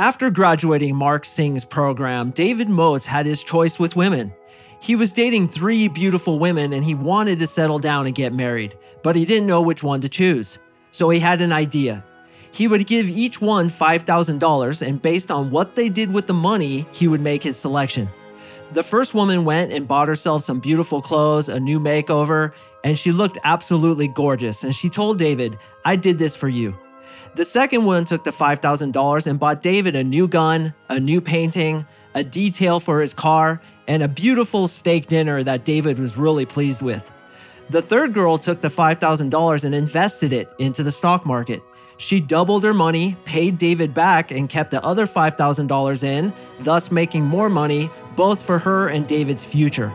After graduating Mark Sing's program, David Moats had his choice with women. He was dating three beautiful women and he wanted to settle down and get married, but he didn't know which one to choose. So he had an idea. He would give each one $5,000, and based on what they did with the money, he would make his selection. The first woman went and bought herself some beautiful clothes, a new makeover, and she looked absolutely gorgeous. And she told David, I did this for you. The second one took the $5,000 and bought David a new gun, a new painting, a detail for his car, and a beautiful steak dinner that David was really pleased with. The third girl took the $5,000 and invested it into the stock market. She doubled her money, paid David back, and kept the other $5,000 in, thus making more money both for her and David's future.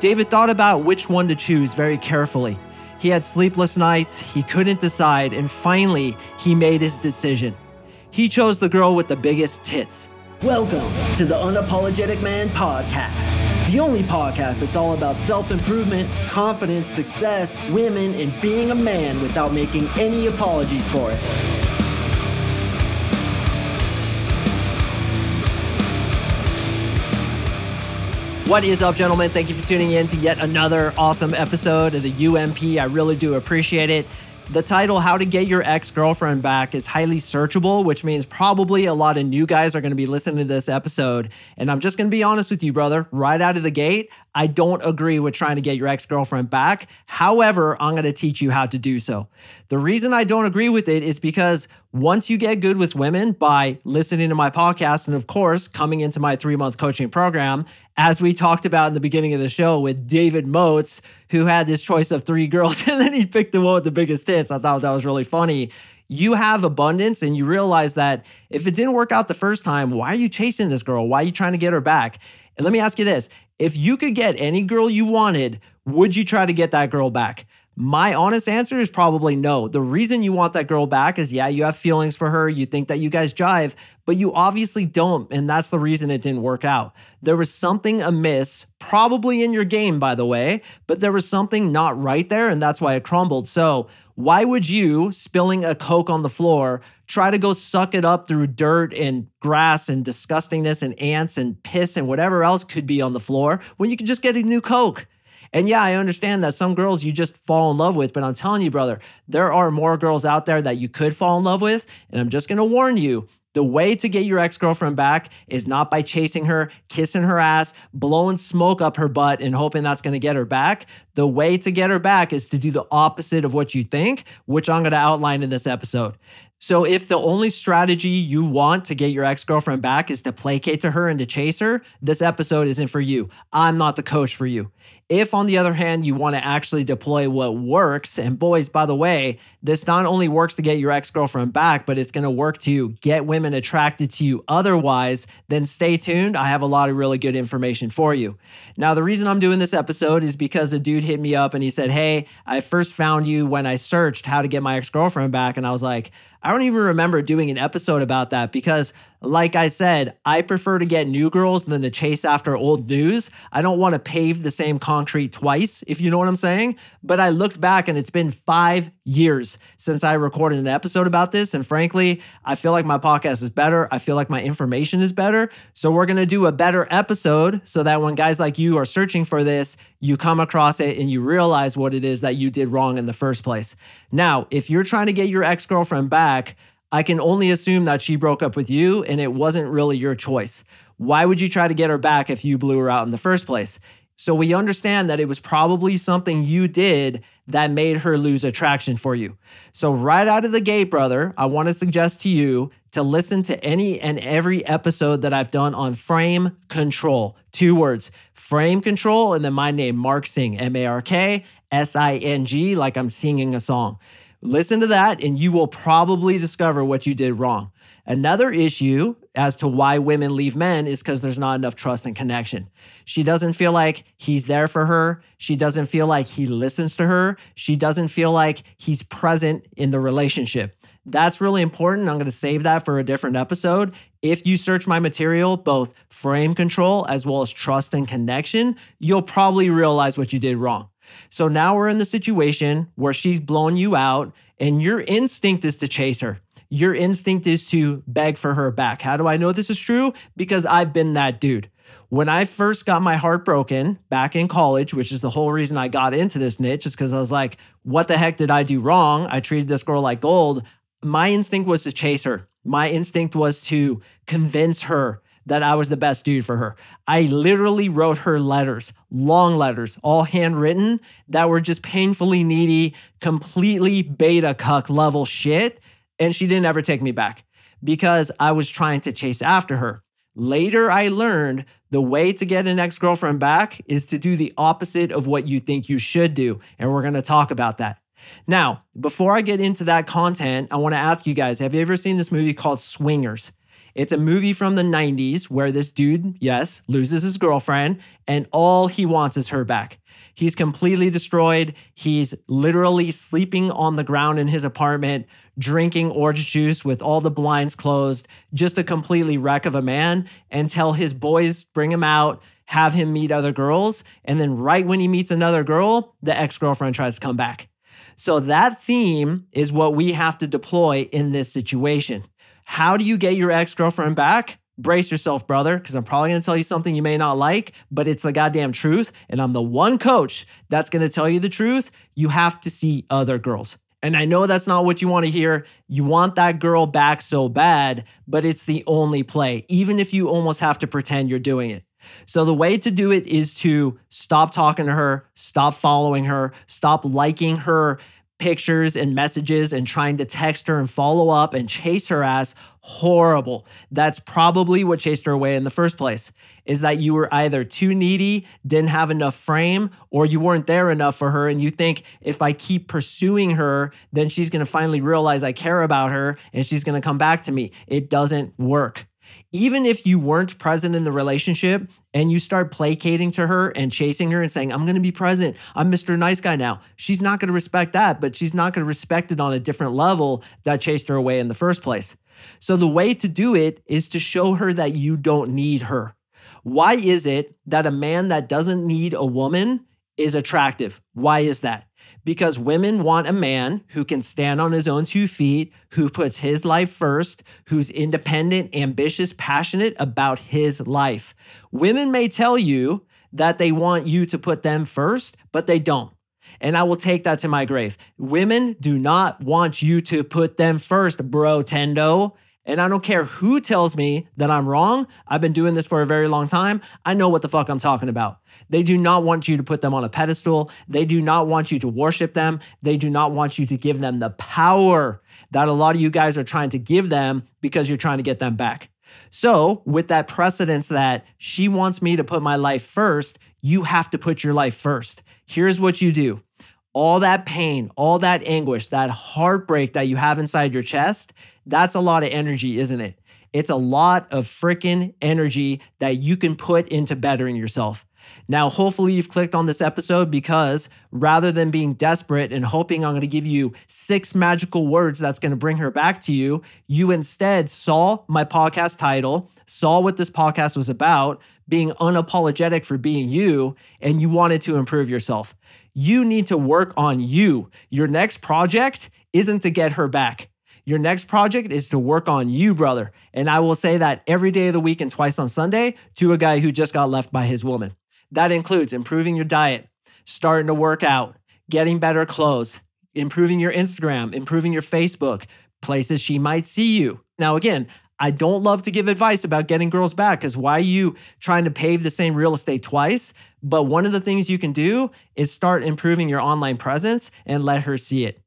David thought about which one to choose very carefully. He had sleepless nights, he couldn't decide, and finally, he made his decision. He chose the girl with the biggest tits. Welcome to the Unapologetic Man Podcast, the only podcast that's all about self improvement, confidence, success, women, and being a man without making any apologies for it. What is up, gentlemen? Thank you for tuning in to yet another awesome episode of the UMP. I really do appreciate it. The title, How to Get Your Ex Girlfriend Back, is highly searchable, which means probably a lot of new guys are going to be listening to this episode. And I'm just going to be honest with you, brother. Right out of the gate, I don't agree with trying to get your ex girlfriend back. However, I'm going to teach you how to do so. The reason I don't agree with it is because once you get good with women by listening to my podcast and, of course, coming into my three month coaching program, as we talked about in the beginning of the show with David Moats, who had this choice of three girls and then he picked the one with the biggest tits. I thought that was really funny. You have abundance and you realize that if it didn't work out the first time, why are you chasing this girl? Why are you trying to get her back? And let me ask you this if you could get any girl you wanted, would you try to get that girl back? My honest answer is probably no. The reason you want that girl back is yeah, you have feelings for her, you think that you guys jive, but you obviously don't. And that's the reason it didn't work out. There was something amiss, probably in your game, by the way, but there was something not right there, and that's why it crumbled. So, why would you, spilling a Coke on the floor, try to go suck it up through dirt and grass and disgustingness and ants and piss and whatever else could be on the floor when you can just get a new Coke? And yeah, I understand that some girls you just fall in love with, but I'm telling you, brother, there are more girls out there that you could fall in love with. And I'm just gonna warn you, the way to get your ex girlfriend back is not by chasing her, kissing her ass, blowing smoke up her butt, and hoping that's gonna get her back. The way to get her back is to do the opposite of what you think, which I'm gonna outline in this episode. So, if the only strategy you want to get your ex girlfriend back is to placate to her and to chase her, this episode isn't for you. I'm not the coach for you. If, on the other hand, you want to actually deploy what works, and boys, by the way, this not only works to get your ex girlfriend back, but it's going to work to get women attracted to you otherwise, then stay tuned. I have a lot of really good information for you. Now, the reason I'm doing this episode is because a dude hit me up and he said, Hey, I first found you when I searched how to get my ex girlfriend back. And I was like, I don't even remember doing an episode about that because, like I said, I prefer to get new girls than to chase after old news. I don't want to pave the same concrete twice, if you know what I'm saying. But I looked back and it's been five years since I recorded an episode about this. And frankly, I feel like my podcast is better. I feel like my information is better. So we're going to do a better episode so that when guys like you are searching for this, you come across it and you realize what it is that you did wrong in the first place. Now, if you're trying to get your ex girlfriend back, I can only assume that she broke up with you and it wasn't really your choice. Why would you try to get her back if you blew her out in the first place? So we understand that it was probably something you did that made her lose attraction for you. So, right out of the gate, brother, I want to suggest to you to listen to any and every episode that I've done on frame control. Two words frame control, and then my name, Mark Sing, M A R K S I N G, like I'm singing a song. Listen to that, and you will probably discover what you did wrong. Another issue as to why women leave men is because there's not enough trust and connection. She doesn't feel like he's there for her. She doesn't feel like he listens to her. She doesn't feel like he's present in the relationship. That's really important. I'm going to save that for a different episode. If you search my material, both frame control as well as trust and connection, you'll probably realize what you did wrong. So now we're in the situation where she's blown you out and your instinct is to chase her. your instinct is to beg for her back. How do I know this is true? Because I've been that dude. When I first got my heart broken back in college, which is the whole reason I got into this niche, is because I was like, what the heck did I do wrong? I treated this girl like gold. My instinct was to chase her. My instinct was to convince her that I was the best dude for her. I literally wrote her letters, long letters, all handwritten that were just painfully needy, completely beta cuck level shit. And she didn't ever take me back because I was trying to chase after her. Later, I learned the way to get an ex girlfriend back is to do the opposite of what you think you should do. And we're going to talk about that. Now, before I get into that content, I want to ask you guys have you ever seen this movie called Swingers? It's a movie from the 90s where this dude, yes, loses his girlfriend and all he wants is her back. He's completely destroyed. He's literally sleeping on the ground in his apartment, drinking orange juice with all the blinds closed, just a completely wreck of a man until his boys bring him out, have him meet other girls. And then, right when he meets another girl, the ex girlfriend tries to come back. So, that theme is what we have to deploy in this situation. How do you get your ex girlfriend back? Brace yourself, brother, because I'm probably going to tell you something you may not like, but it's the goddamn truth. And I'm the one coach that's going to tell you the truth. You have to see other girls. And I know that's not what you want to hear. You want that girl back so bad, but it's the only play, even if you almost have to pretend you're doing it. So, the way to do it is to stop talking to her, stop following her, stop liking her pictures and messages and trying to text her and follow up and chase her ass. Horrible. That's probably what chased her away in the first place is that you were either too needy didn't have enough frame or you weren't there enough for her and you think if i keep pursuing her then she's going to finally realize i care about her and she's going to come back to me. It doesn't work even if you weren't present in the relationship and you start placating to her and chasing her and saying, I'm going to be present, I'm Mr. Nice Guy now, she's not going to respect that, but she's not going to respect it on a different level that chased her away in the first place. So the way to do it is to show her that you don't need her. Why is it that a man that doesn't need a woman is attractive? Why is that? Because women want a man who can stand on his own two feet, who puts his life first, who's independent, ambitious, passionate about his life. Women may tell you that they want you to put them first, but they don't. And I will take that to my grave. Women do not want you to put them first, bro tendo. And I don't care who tells me that I'm wrong. I've been doing this for a very long time. I know what the fuck I'm talking about. They do not want you to put them on a pedestal. They do not want you to worship them. They do not want you to give them the power that a lot of you guys are trying to give them because you're trying to get them back. So, with that precedence that she wants me to put my life first, you have to put your life first. Here's what you do all that pain, all that anguish, that heartbreak that you have inside your chest, that's a lot of energy, isn't it? It's a lot of freaking energy that you can put into bettering yourself. Now, hopefully, you've clicked on this episode because rather than being desperate and hoping I'm going to give you six magical words that's going to bring her back to you, you instead saw my podcast title, saw what this podcast was about, being unapologetic for being you, and you wanted to improve yourself. You need to work on you. Your next project isn't to get her back. Your next project is to work on you, brother. And I will say that every day of the week and twice on Sunday to a guy who just got left by his woman. That includes improving your diet, starting to work out, getting better clothes, improving your Instagram, improving your Facebook, places she might see you. Now, again, I don't love to give advice about getting girls back because why are you trying to pave the same real estate twice? But one of the things you can do is start improving your online presence and let her see it.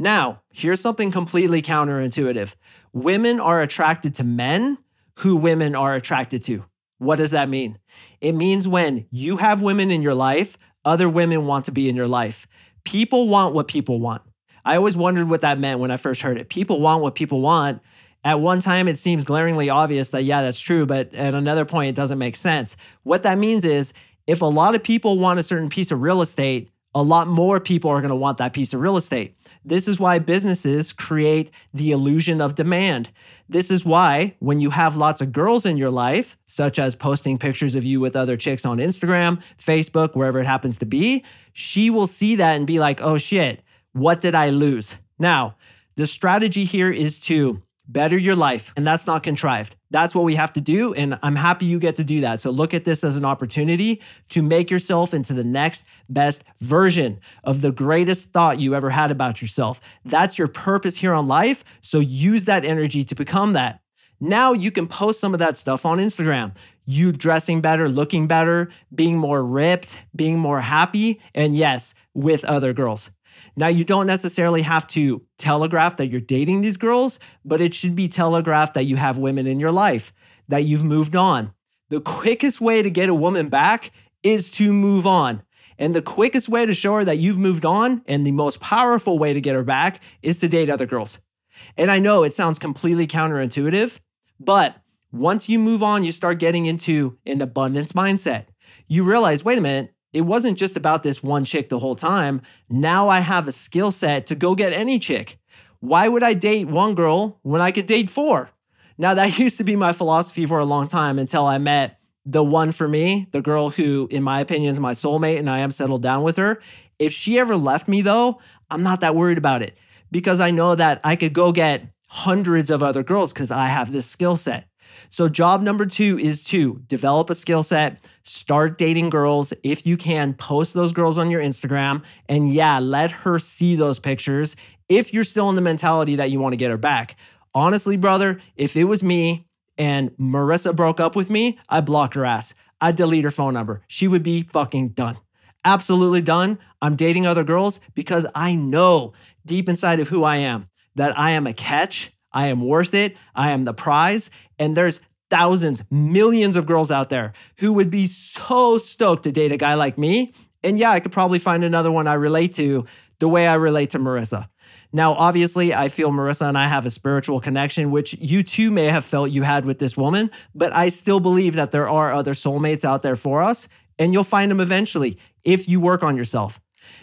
Now, here's something completely counterintuitive women are attracted to men who women are attracted to. What does that mean? It means when you have women in your life, other women want to be in your life. People want what people want. I always wondered what that meant when I first heard it. People want what people want. At one time, it seems glaringly obvious that, yeah, that's true, but at another point, it doesn't make sense. What that means is if a lot of people want a certain piece of real estate, a lot more people are going to want that piece of real estate. This is why businesses create the illusion of demand. This is why, when you have lots of girls in your life, such as posting pictures of you with other chicks on Instagram, Facebook, wherever it happens to be, she will see that and be like, oh shit, what did I lose? Now, the strategy here is to better your life. And that's not contrived. That's what we have to do. And I'm happy you get to do that. So look at this as an opportunity to make yourself into the next best version of the greatest thought you ever had about yourself. That's your purpose here on life. So use that energy to become that. Now you can post some of that stuff on Instagram. You dressing better, looking better, being more ripped, being more happy, and yes, with other girls. Now, you don't necessarily have to telegraph that you're dating these girls, but it should be telegraphed that you have women in your life, that you've moved on. The quickest way to get a woman back is to move on. And the quickest way to show her that you've moved on and the most powerful way to get her back is to date other girls. And I know it sounds completely counterintuitive, but once you move on, you start getting into an abundance mindset. You realize, wait a minute, it wasn't just about this one chick the whole time. Now I have a skill set to go get any chick. Why would I date one girl when I could date four? Now, that used to be my philosophy for a long time until I met the one for me, the girl who, in my opinion, is my soulmate, and I am settled down with her. If she ever left me, though, I'm not that worried about it because I know that I could go get hundreds of other girls because I have this skill set. So, job number two is to develop a skill set, start dating girls. If you can, post those girls on your Instagram. And yeah, let her see those pictures if you're still in the mentality that you want to get her back. Honestly, brother, if it was me and Marissa broke up with me, I'd block her ass. I'd delete her phone number. She would be fucking done. Absolutely done. I'm dating other girls because I know deep inside of who I am that I am a catch I am worth it. I am the prize. And there's thousands, millions of girls out there who would be so stoked to date a guy like me. And yeah, I could probably find another one I relate to the way I relate to Marissa. Now, obviously, I feel Marissa and I have a spiritual connection, which you too may have felt you had with this woman, but I still believe that there are other soulmates out there for us, and you'll find them eventually if you work on yourself.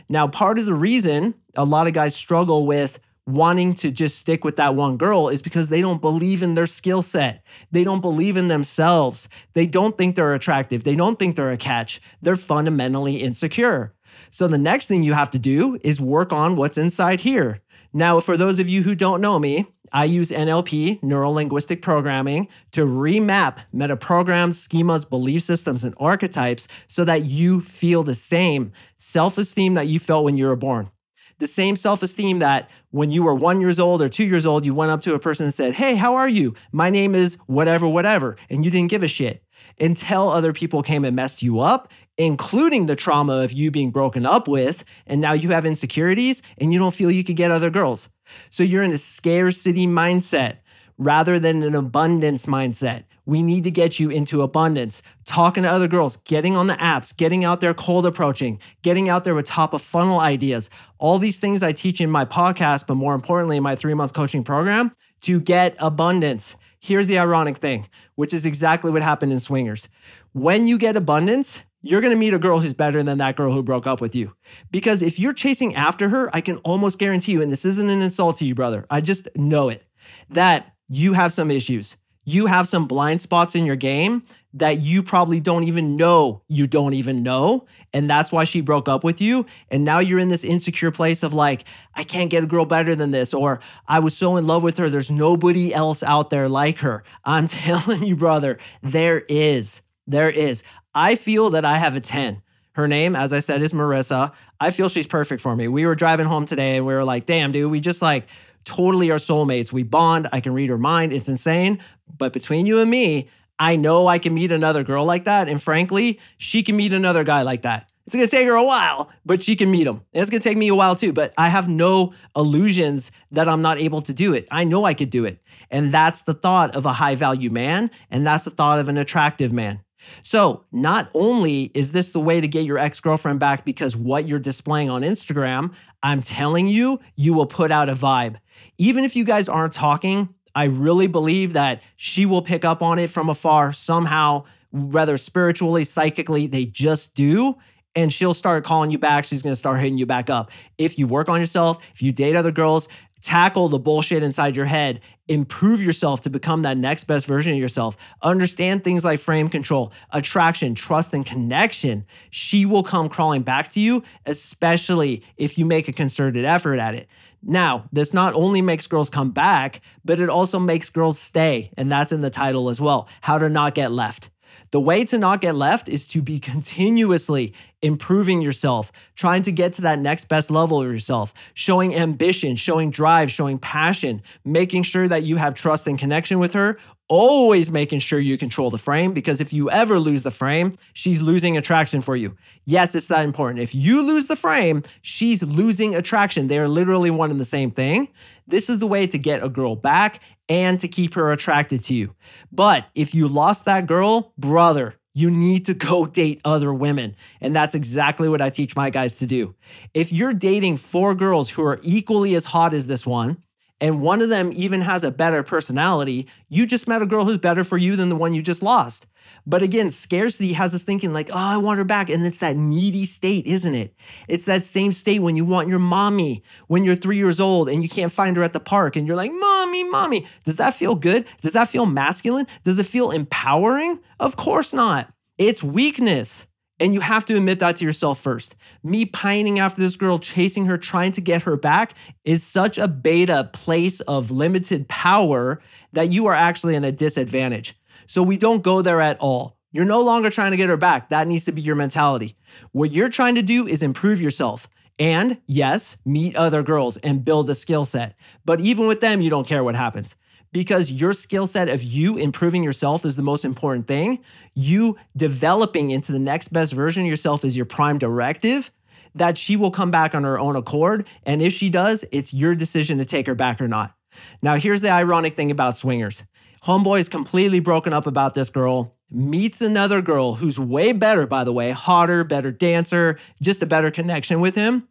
Now, part of the reason a lot of guys struggle with wanting to just stick with that one girl is because they don't believe in their skill set. They don't believe in themselves. They don't think they're attractive. They don't think they're a catch. They're fundamentally insecure. So the next thing you have to do is work on what's inside here. Now, for those of you who don't know me, I use NLP, neuro linguistic programming, to remap metaprograms, schemas, belief systems, and archetypes so that you feel the same self esteem that you felt when you were born the same self esteem that when you were one years old or two years old, you went up to a person and said, Hey, how are you? My name is whatever, whatever. And you didn't give a shit until other people came and messed you up, including the trauma of you being broken up with. And now you have insecurities and you don't feel you could get other girls. So you're in a scarcity mindset rather than an abundance mindset. We need to get you into abundance, talking to other girls, getting on the apps, getting out there cold approaching, getting out there with top of funnel ideas. All these things I teach in my podcast, but more importantly, in my three month coaching program to get abundance. Here's the ironic thing, which is exactly what happened in Swingers. When you get abundance, you're gonna meet a girl who's better than that girl who broke up with you. Because if you're chasing after her, I can almost guarantee you, and this isn't an insult to you, brother, I just know it, that you have some issues you have some blind spots in your game that you probably don't even know you don't even know. And that's why she broke up with you. And now you're in this insecure place of like, I can't get a girl better than this. Or I was so in love with her. There's nobody else out there like her. I'm telling you, brother, there is. There is. I feel that I have a 10. Her name, as I said, is Marissa. I feel she's perfect for me. We were driving home today and we were like, damn, dude, we just like, totally are soulmates. We bond. I can read her mind. It's insane. But between you and me, I know I can meet another girl like that. And frankly, she can meet another guy like that. It's gonna take her a while, but she can meet him. And it's gonna take me a while too, but I have no illusions that I'm not able to do it. I know I could do it. And that's the thought of a high value man. And that's the thought of an attractive man. So, not only is this the way to get your ex girlfriend back because what you're displaying on Instagram, I'm telling you, you will put out a vibe. Even if you guys aren't talking, I really believe that she will pick up on it from afar somehow, whether spiritually, psychically, they just do. And she'll start calling you back. She's gonna start hitting you back up. If you work on yourself, if you date other girls, tackle the bullshit inside your head, improve yourself to become that next best version of yourself, understand things like frame control, attraction, trust, and connection, she will come crawling back to you, especially if you make a concerted effort at it. Now, this not only makes girls come back, but it also makes girls stay. And that's in the title as well How to Not Get Left. The way to not get left is to be continuously improving yourself, trying to get to that next best level of yourself, showing ambition, showing drive, showing passion, making sure that you have trust and connection with her. Always making sure you control the frame because if you ever lose the frame, she's losing attraction for you. Yes, it's that important. If you lose the frame, she's losing attraction. They are literally one and the same thing. This is the way to get a girl back and to keep her attracted to you. But if you lost that girl, brother, you need to go date other women. And that's exactly what I teach my guys to do. If you're dating four girls who are equally as hot as this one, and one of them even has a better personality, you just met a girl who's better for you than the one you just lost. But again, scarcity has us thinking like, oh, I want her back. And it's that needy state, isn't it? It's that same state when you want your mommy when you're three years old and you can't find her at the park and you're like, mommy, mommy. Does that feel good? Does that feel masculine? Does it feel empowering? Of course not. It's weakness. And you have to admit that to yourself first. Me pining after this girl, chasing her, trying to get her back is such a beta place of limited power that you are actually in a disadvantage. So we don't go there at all. You're no longer trying to get her back. That needs to be your mentality. What you're trying to do is improve yourself. And yes, meet other girls and build a skill set. But even with them, you don't care what happens because your skill set of you improving yourself is the most important thing. You developing into the next best version of yourself is your prime directive. That she will come back on her own accord. And if she does, it's your decision to take her back or not. Now, here's the ironic thing about swingers Homeboy is completely broken up about this girl, meets another girl who's way better, by the way, hotter, better dancer, just a better connection with him.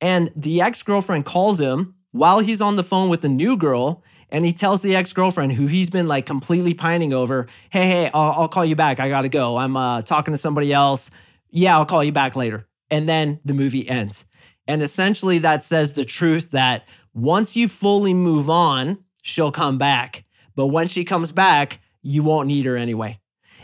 And the ex girlfriend calls him while he's on the phone with the new girl and he tells the ex-girlfriend who he's been like completely pining over hey hey i'll, I'll call you back. I gotta go. I'm uh, talking to somebody else. Yeah i'll call you back later. And then the movie ends. And essentially that says the truth that once you fully move on she'll come back. But when she comes back you won't need her anyway.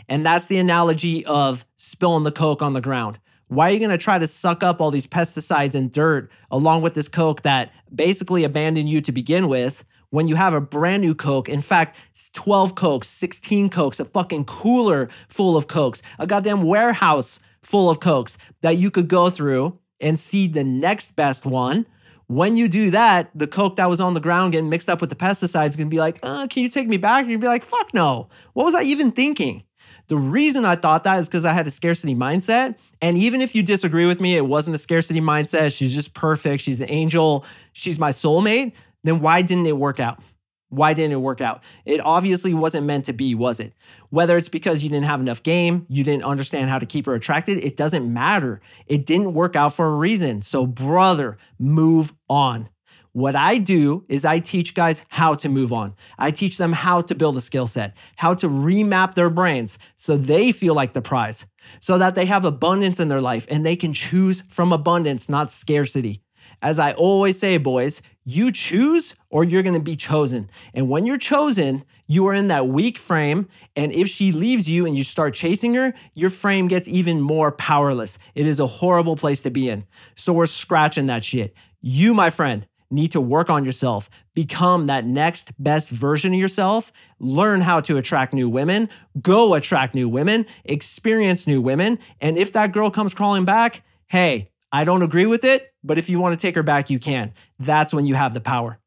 And that's the analogy of spilling the coke on the ground. Why are you going to try to suck up all these pesticides and dirt along with this coke that basically abandoned you to begin with when you have a brand new Coke, in fact, 12 Cokes, 16 Cokes, a fucking cooler full of Cokes, a goddamn warehouse full of Cokes that you could go through and see the next best one. When you do that, the Coke that was on the ground getting mixed up with the pesticides is gonna be like, uh, can you take me back? And you'd be like, fuck no. What was I even thinking? The reason I thought that is because I had a scarcity mindset. And even if you disagree with me, it wasn't a scarcity mindset. She's just perfect. She's an angel. She's my soulmate then why didn't it work out? Why didn't it work out? It obviously wasn't meant to be, was it? Whether it's because you didn't have enough game, you didn't understand how to keep her attracted, it doesn't matter. It didn't work out for a reason. So, brother, move on. What I do is I teach guys how to move on. I teach them how to build a skill set, how to remap their brains so they feel like the prize, so that they have abundance in their life and they can choose from abundance, not scarcity. As I always say, boys, you choose or you're going to be chosen. And when you're chosen, you are in that weak frame. And if she leaves you and you start chasing her, your frame gets even more powerless. It is a horrible place to be in. So we're scratching that shit. You, my friend, need to work on yourself, become that next best version of yourself, learn how to attract new women, go attract new women, experience new women. And if that girl comes crawling back, hey, I don't agree with it, but if you want to take her back, you can. That's when you have the power.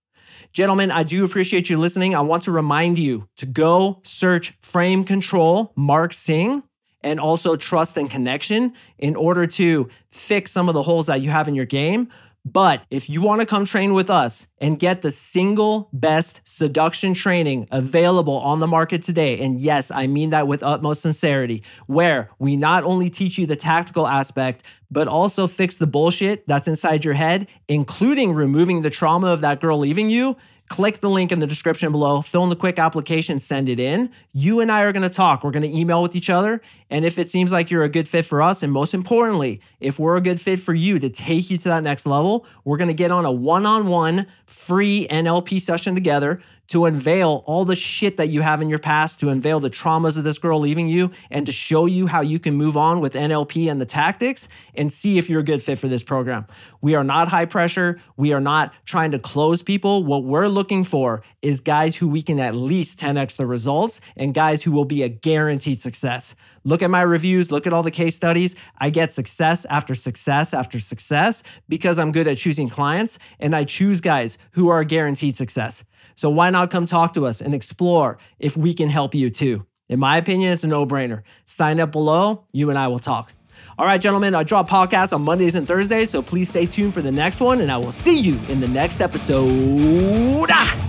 Gentlemen, I do appreciate you listening. I want to remind you to go search Frame Control Mark Sing and also Trust and Connection in order to fix some of the holes that you have in your game. But if you want to come train with us and get the single best seduction training available on the market today, and yes, I mean that with utmost sincerity, where we not only teach you the tactical aspect, but also fix the bullshit that's inside your head, including removing the trauma of that girl leaving you, click the link in the description below, fill in the quick application, send it in. You and I are going to talk. We're going to email with each other. And if it seems like you're a good fit for us, and most importantly, if we're a good fit for you to take you to that next level, we're going to get on a one on one free NLP session together to unveil all the shit that you have in your past, to unveil the traumas of this girl leaving you, and to show you how you can move on with NLP and the tactics and see if you're a good fit for this program. We are not high pressure. We are not trying to close people. What we're looking for is guys who we can at least 10x the results and guys who will be a guaranteed success. Look at my reviews, look at all the case studies. I get success after success after success because I'm good at choosing clients and I choose guys who are guaranteed success. So why not come talk to us and explore if we can help you too? In my opinion, it's a no brainer. Sign up below, you and I will talk. All right, gentlemen, I drop podcasts on Mondays and Thursdays, so please stay tuned for the next one, and I will see you in the next episode. Ah!